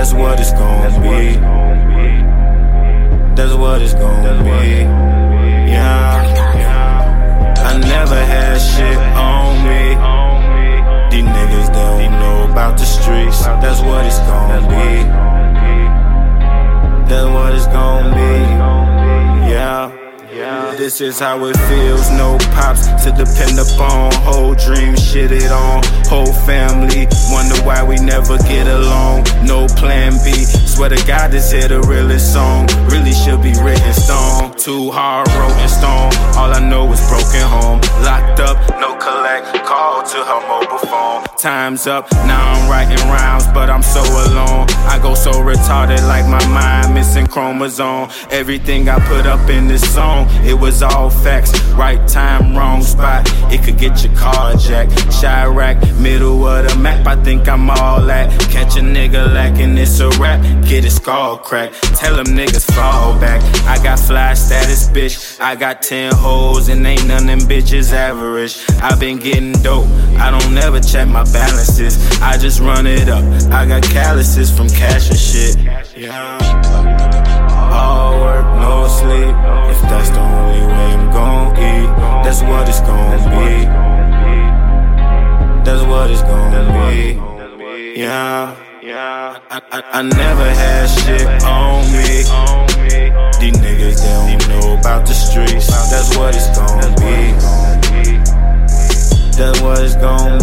That's what it's gonna be. That's what it's gonna be. Yeah. I never had shit on me. These niggas don't know about the streets. That's what it's gonna be. That's what it's gonna be. Yeah. This is how it feels, no pops to depend upon. Whole dream, shit it on. Wonder why we never get along. No plan B. Swear to God, this here the realest song. Really should be written stone. Too hard, wrote in stone. All I know is broken home. Locked up, no collect. Call to her mobile phone. Time's up, now I'm writing rhymes, but I'm so alone. I go so retarded, like my mind missing chromosome. Everything I put up in this song, it was all facts. Right time, wrong spot. It could get your car jacked. Chiraq, middle of the map. I think I'm all at. Catch a nigga lacking, it's a rap. Get his skull cracked. Tell them niggas fall back. I bitch. I got 10 hoes and ain't none them bitches average. i been getting dope. I don't never check my balances. I just run it up. I got calluses from cash and shit. Yeah. All work, no sleep. If that's the only way I'm gon' eat, that's what it's gon' be. That's what it's gon' be. Yeah. Yeah, I, I, I never had shit on me. These niggas, they don't know streets. That's what it's gonna be. That's what it's gon'